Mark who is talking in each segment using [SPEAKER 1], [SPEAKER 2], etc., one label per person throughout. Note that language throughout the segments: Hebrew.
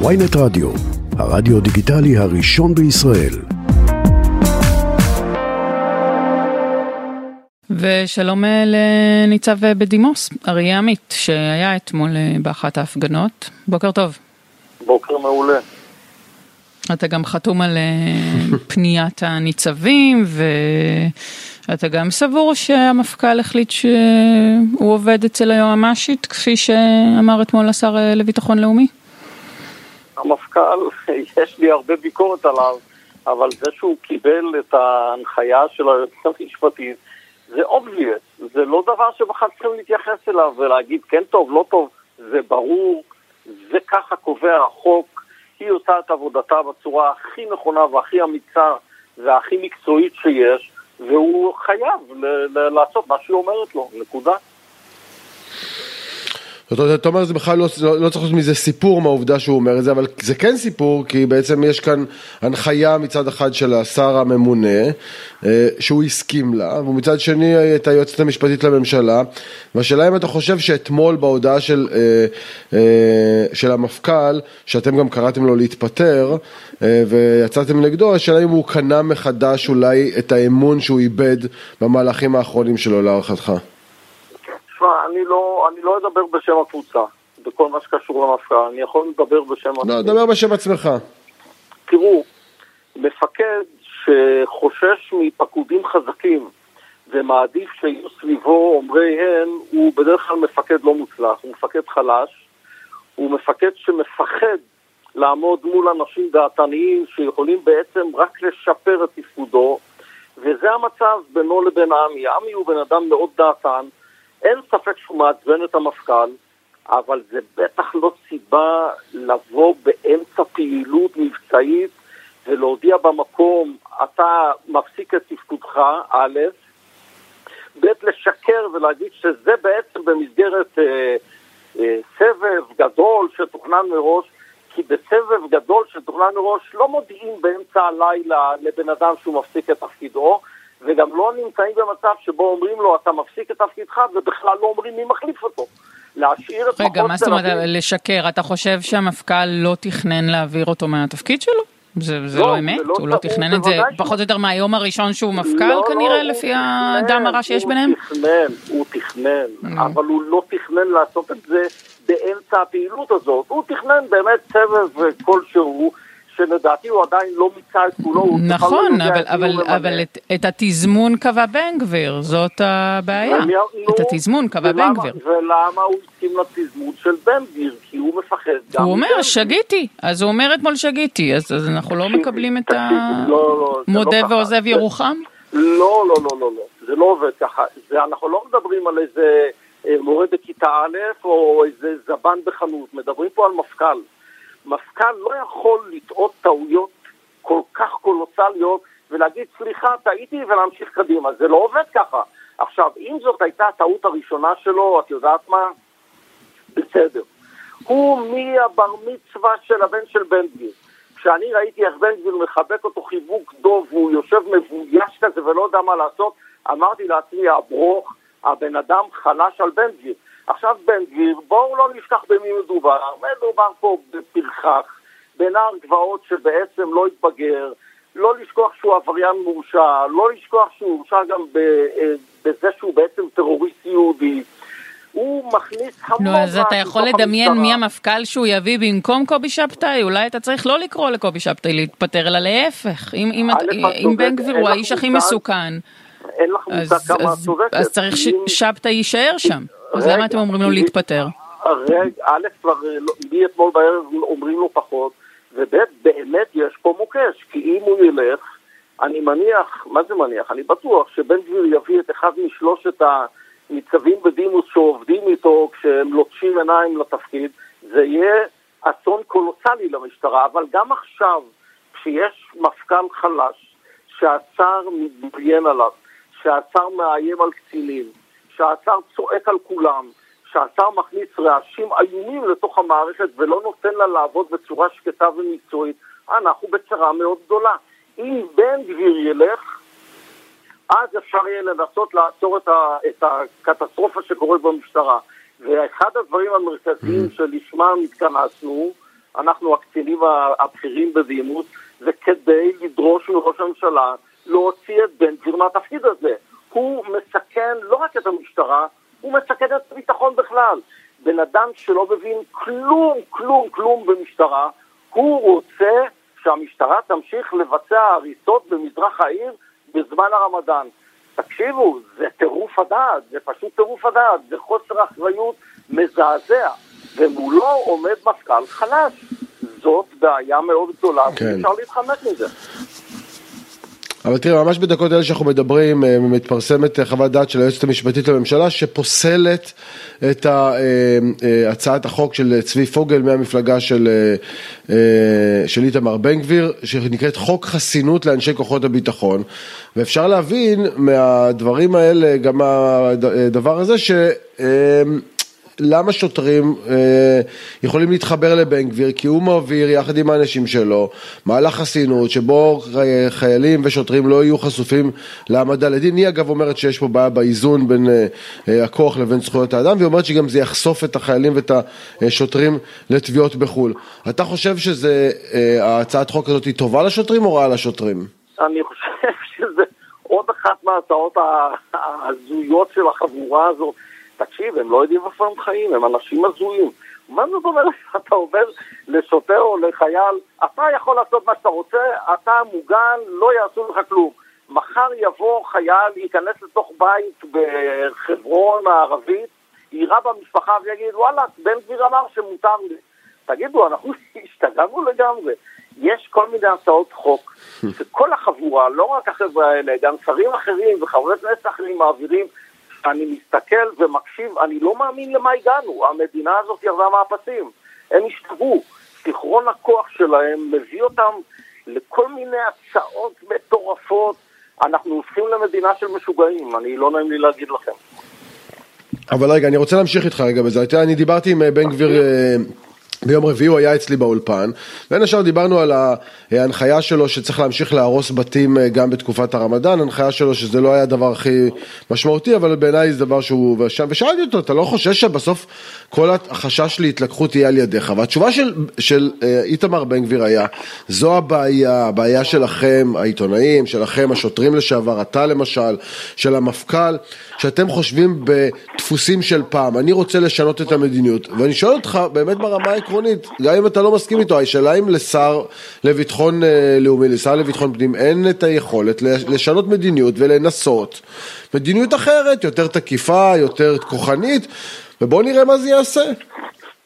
[SPEAKER 1] ויינט רדיו, הרדיו דיגיטלי הראשון בישראל.
[SPEAKER 2] ושלום אה, לניצב אה, בדימוס, אריה עמית, שהיה אתמול אה, באחת ההפגנות. בוקר טוב.
[SPEAKER 3] בוקר מעולה.
[SPEAKER 2] אתה גם חתום על פניית הניצבים, ואתה גם סבור שהמפכ"ל החליט שהוא עובד אצל היועמ"שית, כפי שאמר אתמול השר לביטחון לאומי?
[SPEAKER 3] המפכ"ל, יש לי הרבה ביקורת עליו, אבל זה שהוא קיבל את ההנחיה של היועצת המשפטית, זה obvious, זה לא דבר שבכלל צריכים להתייחס אליו ולהגיד כן טוב, לא טוב, זה ברור, זה ככה קובע החוק, היא עושה את עבודתה בצורה הכי נכונה והכי אמיצה והכי מקצועית שיש, והוא חייב לעשות מה שהיא אומרת לו, נקודה.
[SPEAKER 4] זאת אומרת, אתה אומר, זה בכלל לא, לא, לא צריך להיות מזה סיפור מהעובדה שהוא אומר את זה, אבל זה כן סיפור, כי בעצם יש כאן הנחיה מצד אחד של השר הממונה, אה, שהוא הסכים לה, ומצד שני את היועצת המשפטית לממשלה, והשאלה אם אתה חושב שאתמול בהודעה של, אה, אה, של המפכ"ל, שאתם גם קראתם לו להתפטר, ויצאתם נגדו, השאלה אם הוא קנה מחדש אולי את האמון שהוא איבד במהלכים האחרונים שלו להערכתך.
[SPEAKER 3] תשמע, אני לא, אני לא אדבר בשם הקבוצה, בכל מה שקשור למפכ"ל, אני יכול לדבר בשם.
[SPEAKER 4] לא, דבר בשם עצמך.
[SPEAKER 3] תראו, מפקד שחושש מפקודים חזקים ומעדיף שיהיו סביבו אומרי הן, הוא בדרך כלל מפקד לא מוצלח, הוא מפקד חלש, הוא מפקד שמפחד לעמוד מול אנשים דעתניים שיכולים בעצם רק לשפר את תפקודו, וזה המצב בינו לבין עמי. עמי הוא בן אדם מאוד דעתן, אין ספק שהוא מעצבן את המפכ"ל, אבל זה בטח לא סיבה לבוא באמצע פעילות מבצעית ולהודיע במקום, אתה מפסיק את תפקודך, א', ב', לשקר ולהגיד שזה בעצם במסגרת אה, אה, סבב גדול שתוכנן מראש, כי בסבב גדול שתוכנן מראש לא מודיעים באמצע הלילה לבן אדם שהוא מפסיק את תפקידו, וגם לא נמצאים במצב שבו אומרים לו אתה מפסיק את תפקידך ובכלל לא אומרים מי מחליף אותו. להשאיר את
[SPEAKER 2] רגע, מה זאת אומרת לשקר? אתה חושב שהמפכ"ל לא תכנן להעביר אותו מהתפקיד שלו? זה, זה לא, לא אמת? לא הוא לא תכנן את זה פחות או יותר מהיום הראשון שהוא מפכ"ל לא, כנראה, לא, לפי הדם הרע שיש ביניהם?
[SPEAKER 3] הוא תכנן, הוא תכנן. אבל הוא לא תכנן לעשות את זה באמצע הפעילות הזאת. הוא תכנן באמת סבב כלשהו. שלדעתי הוא עדיין לא מיצה את כולו.
[SPEAKER 2] נכון, לא אבל, אבל, אבל את, את התזמון קבע בן גביר, זאת הבעיה. ואני, את התזמון קבע בן גביר.
[SPEAKER 3] ולמה הוא הסכים לתזמון של בן גביר? כי הוא מפחד גם...
[SPEAKER 2] הוא אומר, שגיתי. אז הוא אומר אתמול שגיתי, אז, אז אנחנו לא מקבלים את המודה לא, לא ועוזב ירוחם?
[SPEAKER 3] לא, לא, לא, לא, לא. זה לא עובד ככה. זה, אנחנו לא מדברים על איזה אה, מורה בכיתה א' או איזה זבן בחנות, מדברים פה על מפכ"ל. מפכ"ל לא יכול לטעות טעויות כל כך קולוסליות ולהגיד סליחה, טעיתי ולהמשיך קדימה. זה לא עובד ככה. עכשיו, אם זאת הייתה הטעות הראשונה שלו, את יודעת מה? בסדר. הוא מהבר מצווה של הבן של בן גביר. כשאני ראיתי איך בן גביר מחבק אותו חיבוק דוב והוא יושב מבויש כזה ולא יודע מה לעשות, אמרתי לעצמי, הברוך, הבן אדם חלש על בן גביר. עכשיו בן גביר, בואו לא נשכח במי מדובר, מדובר פה בפרחח, בנער גבעות שבעצם לא התבגר, לא לשכוח שהוא עבריין מורשע, לא לשכוח שהוא הורשע גם אה, בזה שהוא בעצם טרוריסט יהודי. הוא מכניס המון...
[SPEAKER 2] נו, אז אתה יכול לדמיין מי המפכ"ל שהוא יביא במקום קובי שבתאי? אולי אתה צריך לא לקרוא לקובי שבתאי להתפטר, אלא להפך. אם, אם, אם בן גביר הוא האיש הכי מסוכן,
[SPEAKER 3] אין לך מושג כמה את צודקת.
[SPEAKER 2] אז צריך ששבתאי יישאר שם. אז למה אתם אומרים לו להתפטר?
[SPEAKER 3] רגע, א', כבר מאתמול בערב אומרים לו פחות, וב', באמת יש פה מוקש, כי אם הוא ילך, אני מניח, מה זה מניח? אני בטוח שבן גביר יביא את אחד משלושת הניצבים בדימוס שעובדים איתו כשהם לוטשים עיניים לתפקיד, זה יהיה אסון קולוסלי למשטרה, אבל גם עכשיו, כשיש מפכ"ל חלש, שהשר מתבריין עליו, שהשר מאיים על קצינים, שהשר צועק על כולם, שהשר מכניס רעשים איומים לתוך המערכת ולא נותן לה לעבוד בצורה שקטה ומקצועית, אנחנו בצרה מאוד גדולה. אם בן גביר ילך, אז אפשר יהיה לנסות לעצור את, ה, את הקטסטרופה שקורית במשטרה. ואחד הדברים המרכזיים mm. שלשמם התכנסנו, אנחנו הקצינים הבכירים בדימוס, זה כדי לדרוש מראש הממשלה להוציא את בן גביר מהתפקיד הזה. הוא מסכן לא רק את המשטרה, הוא מסכן את הביטחון בכלל. בן אדם שלא מבין כלום, כלום, כלום במשטרה, הוא רוצה שהמשטרה תמשיך לבצע הריסות במזרח העיר בזמן הרמדאן. תקשיבו, זה טירוף הדעת, זה פשוט טירוף הדעת, זה חוסר אחריות מזעזע, ומולו עומד מפכ"ל חלש. זאת בעיה מאוד גדולה, כן. ואי אפשר להתחמק מזה.
[SPEAKER 4] אבל תראה, ממש בדקות אלה שאנחנו מדברים, אה, מתפרסמת אה, חוות דעת של היועצת המשפטית לממשלה שפוסלת את אה, הצעת החוק של צבי פוגל מהמפלגה של, של איתמר בן גביר, שנקראת חוק חסינות לאנשי כוחות הביטחון. ואפשר להבין מהדברים האלה, גם הדבר הזה, ש... למה שוטרים אה, יכולים להתחבר לבן גביר? כי הוא מעביר יחד עם האנשים שלו מהלך חסינות שבו חיילים ושוטרים לא יהיו חשופים להעמדה לדין. היא אגב אומרת שיש פה בעיה באיזון בין אה, אה, הכוח לבין זכויות האדם והיא אומרת שגם זה יחשוף את החיילים ואת השוטרים לתביעות בחו"ל. אתה חושב שהצעת חוק הזאת היא טובה לשוטרים או רעה לשוטרים?
[SPEAKER 3] אני חושב שזה עוד אחת מההצעות ההזויות של החבורה הזאת. תקשיב, הם לא יודעים איפה הם חיים, הם אנשים הזויים. מה זאת אומרת אתה אומר לשוטר או לחייל, אתה יכול לעשות מה שאתה רוצה, אתה מוגן, לא יעשו לך כלום. מחר יבוא חייל, ייכנס לתוך בית בחברון הערבית, יירה במשפחה ויגיד, וואלה, בן גביר אמר שמותר לי. תגידו, אנחנו השתגענו לגמרי. יש כל מיני הצעות חוק, שכל החבורה, לא רק החבר'ה האלה, גם שרים אחרים וחברי כנסת אחרים מעבירים אני מסתכל ומקשיב, אני לא מאמין למה הגענו, המדינה הזאת ירדה מהפסים, הם השתגעו, זיכרון הכוח שלהם מביא אותם לכל מיני הצעות מטורפות, אנחנו הופכים למדינה של משוגעים, אני לא נעים לי להגיד לכם.
[SPEAKER 4] אבל רגע, אני רוצה להמשיך איתך רגע בזה, אני דיברתי עם אה, בן גביר ביום רביעי הוא היה אצלי באולפן, בין השאר דיברנו על ההנחיה שלו שצריך להמשיך להרוס בתים אה, גם בתקופת הרמדאן, הנחיה שלו שזה לא היה הדבר הכי משמעותי, אבל בעיניי זה דבר שהוא... ושאלתי אותו, אתה לא חושש שבסוף כל החשש להתלקחות יהיה על ידיך? והתשובה של, של אה, איתמר בן גביר היה, זו הבעיה, הבעיה שלכם, העיתונאים, שלכם, השוטרים לשעבר, אתה למשל, של המפכ"ל, שאתם חושבים בדפוסים של פעם, אני רוצה לשנות את המדיניות, ואני שואל אותך באמת ברמה העקרונית, עקרונית, גם אם אתה לא מסכים איתו, השאלה אם לשר לביטחון אה, לאומי, לשר לביטחון פנים, אין את היכולת לשנות מדיניות ולנסות מדיניות אחרת, יותר תקיפה, יותר כוחנית, ובואו נראה מה זה יעשה.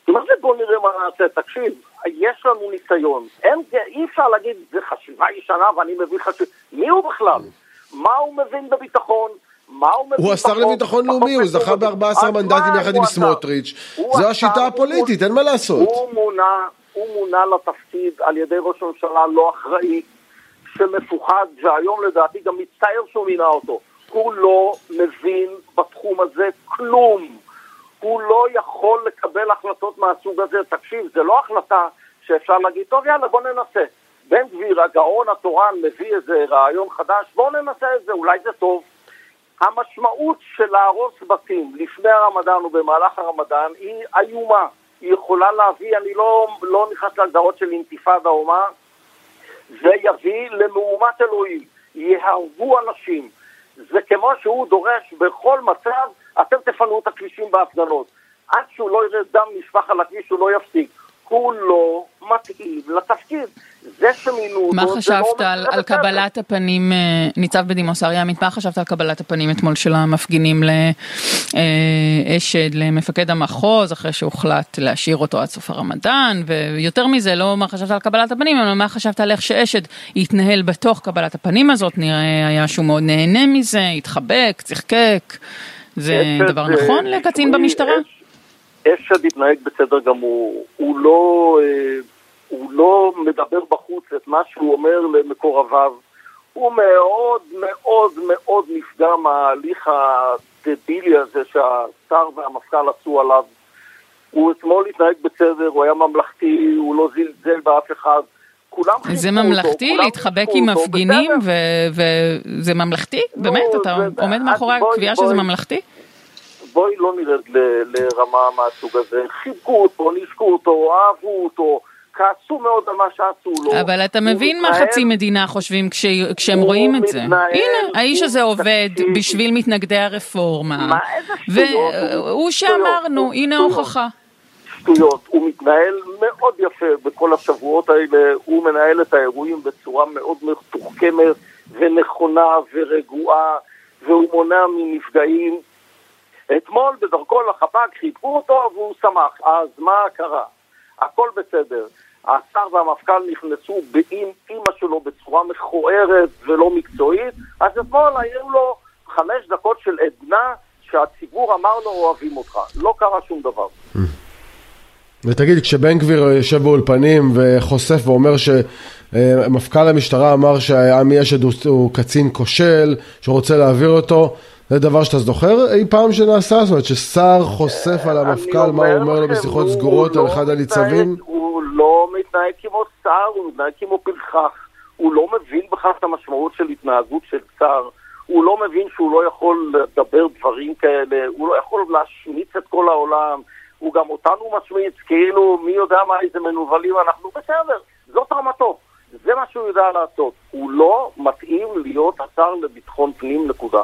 [SPEAKER 3] מה זה בואו נראה מה נעשה? תקשיב, יש לנו ניסיון. אין, אי אפשר להגיד, זה חשיבה ישנה ואני מבין חשיבה. מי הוא בכלל? מה הוא מבין בביטחון? מה הוא מבין
[SPEAKER 4] הוא השר לביטחון לאומי, הוא זכה ב-14 מנדטים יחד עם סמוטריץ'. זו השיטה הפוליטית, אין מה לעשות.
[SPEAKER 3] הוא מונה, לתפקיד על ידי ראש הממשלה לא אחראי, שמפוחד, והיום לדעתי גם מצטער שהוא מינה אותו. הוא לא מבין בתחום הזה כלום. הוא לא יכול לקבל החלטות מהסוג הזה. תקשיב, זה לא החלטה שאפשר להגיד, טוב יאללה בוא ננסה. בן גביר, הגאון התורן, מביא איזה רעיון חדש, בואו ננסה את זה, אולי זה טוב. המשמעות של להרוס בתים לפני הרמדאן ובמהלך הרמדאן היא איומה. היא יכולה להביא, אני לא, לא נכנס להגדרות של אינתיפאדה או מה, זה יביא למהומת אלוהים. יהרגו אנשים. זה כמו שהוא דורש בכל מצב, אתם תפנו את הכבישים בהפגנות. עד שהוא לא יראה דם נשפך על הכביש הוא לא יפסיק. הוא לא מתאים לתפקיד. זה שמינו אותו,
[SPEAKER 2] מה חשבת על, על קבלת הפנים, אה, ניצב בדימוס אריה עמית, מה חשבת על קבלת הפנים אתמול של המפגינים לאשד, למפקד המחוז, אחרי שהוחלט להשאיר אותו עד סוף הרמדאן, ויותר מזה, לא מה חשבת על קבלת הפנים, אלא מה חשבת על איך שאשד יתנהל בתוך קבלת הפנים הזאת, נראה היה שהוא מאוד נהנה מזה, התחבק, צחקק, זה דבר נכון לקצין במשטרה?
[SPEAKER 3] אשד התנהג בסדר גמור, הוא לא... אה, הוא לא מדבר בחוץ את מה שהוא אומר למקורביו. הוא מאוד מאוד מאוד נפגע מההליך הדבילי הזה שהשר והמפכ"ל עשו עליו. הוא אתמול התנהג בסדר, הוא היה ממלכתי, הוא לא זלזל באף אחד. כולם חיכו אותו,
[SPEAKER 2] זה ממלכתי להתחבק עם מפגינים וזה ממלכתי? באמת? אתה עומד מאחורי הקביעה שזה ממלכתי?
[SPEAKER 3] בואי לא נרד לרמה מהסוג הזה. חיבקו אותו, נישקו אותו, אהבו אותו. כעסו מאוד על מה שעשו לו.
[SPEAKER 2] אבל אתה מבין מה חצי מדינה חושבים כש... כשהם רואים את זה. הנה, האיש הזה עובד. בשביל מתנגדי הרפורמה.
[SPEAKER 3] מה, איזה שטויות?
[SPEAKER 2] והוא שאמרנו, הנה. ההוכחה.
[SPEAKER 3] שטויות, הוא מתנהל מאוד יפה בכל השבועות האלה, הוא מנהל את האירועים בצורה מאוד מתוחכמת ונכונה ורגועה, והוא מונע מנפגעים. אתמול בדרכו לחפ"ק חיבקו אותו והוא שמח, אז מה קרה? הכל בסדר. השר והמפכ"ל נכנסו עם אימא שלו בצורה מכוערת ולא מקצועית, אז אתמול היו לו חמש דקות של עדנה שהציבור אמר לו אוהבים אותך. לא קרה שום דבר.
[SPEAKER 4] ותגיד, כשבן גביר יושב באולפנים וחושף ואומר שמפכ"ל המשטרה אמר שעמי אשד הוא קצין כושל, שרוצה להעביר אותו, זה דבר שאתה זוכר אי פעם שנעשה? זאת אומרת ששר חושף על המפכ"ל מה הוא אומר לו בשיחות סגורות על
[SPEAKER 3] לא
[SPEAKER 4] אחד
[SPEAKER 3] מתנהג-
[SPEAKER 4] הניצבים?
[SPEAKER 3] הוא לא מתנהג כמו שר, הוא מתנהג כמו פרחח. הוא לא מבין בכלל את המשמעות של התנהגות של שר. הוא לא מבין שהוא לא יכול לדבר דברים כאלה, הוא לא יכול להשמיץ את כל העולם. הוא גם אותנו משמיץ, כאילו מי יודע מה, איזה מנוולים אנחנו, בסדר, זאת רמתו. זה מה שהוא יודע לעשות. הוא לא מתאים להיות השר לביטחון פנים, נקודה.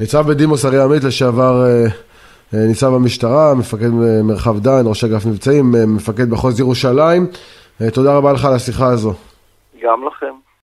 [SPEAKER 4] ניצב בדימוס אריה עמית, לשעבר אה, אה, ניצב המשטרה, מפקד אה, מרחב דן, ראש אגף מבצעים, מפקד מחוז ירושלים. תודה רבה לך על השיחה הזו.
[SPEAKER 3] גם לכם.